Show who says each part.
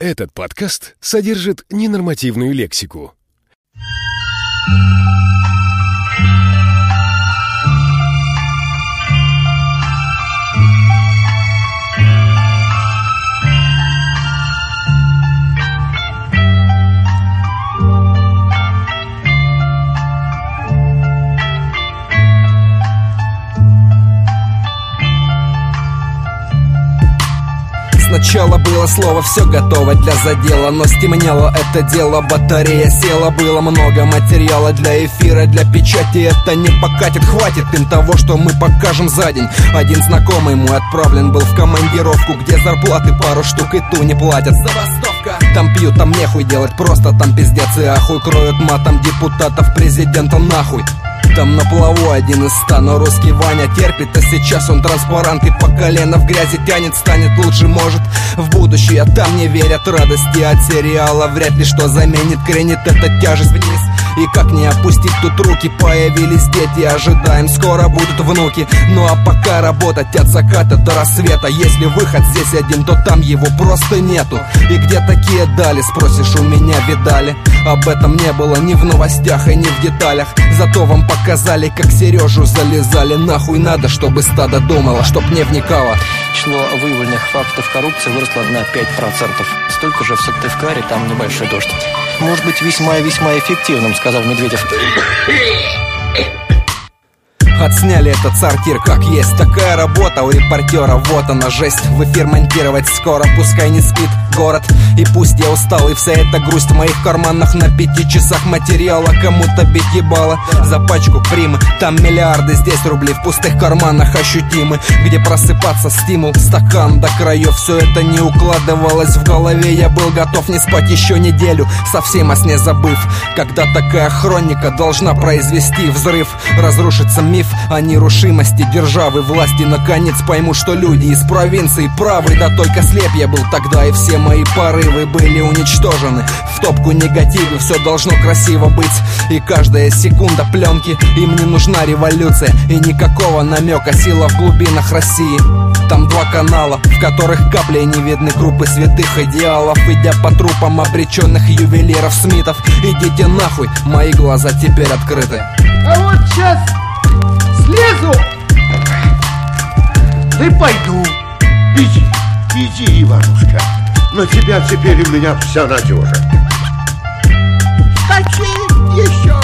Speaker 1: Этот подкаст содержит ненормативную лексику.
Speaker 2: Сначала было слово «все готово для задела» Но стемнело это дело, батарея села Было много материала для эфира, для печати Это не покатит, хватит им того, что мы покажем за день. Один знакомый мой отправлен был в командировку Где зарплаты пару штук и ту не платят. Забастовка. Там пьют, там нехуй делать, просто там пиздец и ахуй Кроют матом депутатов, президента нахуй там на плаву один из ста, но русский Ваня терпит А сейчас он транспаранты по колено в грязи тянет Станет лучше, может, в будущее. Там не верят радости от сериала Вряд ли что заменит, кренит эта тяжесть вниз и как не опустить тут руки? Появились дети, ожидаем, скоро будут внуки. Ну а пока работать от заката до рассвета. Если выход здесь один, то там его просто нету. И где такие дали, спросишь, у меня видали? Об этом не было ни в новостях и ни в деталях. Зато вам показали, как Сережу залезали. Нахуй надо, чтобы стадо думало, чтоб не вникало.
Speaker 3: Число выявленных фактов коррупции выросло на 5%. Столько же в Сыктывкаре, там небольшой дождь. Может быть весьма-весьма эффективным, сказал Медведев.
Speaker 2: Отсняли этот сортир как есть. Такая работа у репортера, вот она жесть. В эфир монтировать скоро, пускай не спит город. И пусть я устал и вся эта грусть в моих карманах. На пяти часах материала кому-то бить ебало. За пачку примы, там миллиарды Здесь рубли в пустых карманах ощутимы. Где просыпаться стимул, стакан до краев. Все это не укладывалось в голове. Я был готов не спать еще неделю Совсем о сне забыв. Когда такая хроника должна произвести взрыв. Разрушится миф о нерушимости державы власти. Наконец пойму, что люди из провинции правы Да только слеп я был тогда и все мои порывы были уничтожены. В топку негатива все должно красиво быть. И каждая секунда пленки Им не нужна революция. И никакого намека Сила в глубинах России. Там два канала, в которых капли не видны. Группы святых идеалов Идя по трупам обреченных ювелиров Смитов. Идите нахуй, мои глаза теперь открыты.
Speaker 4: А вот сейчас слезу, да пойду.
Speaker 5: Иди, иди, Иванушка. На тебя теперь у меня вся надежа.
Speaker 4: Скачи еще.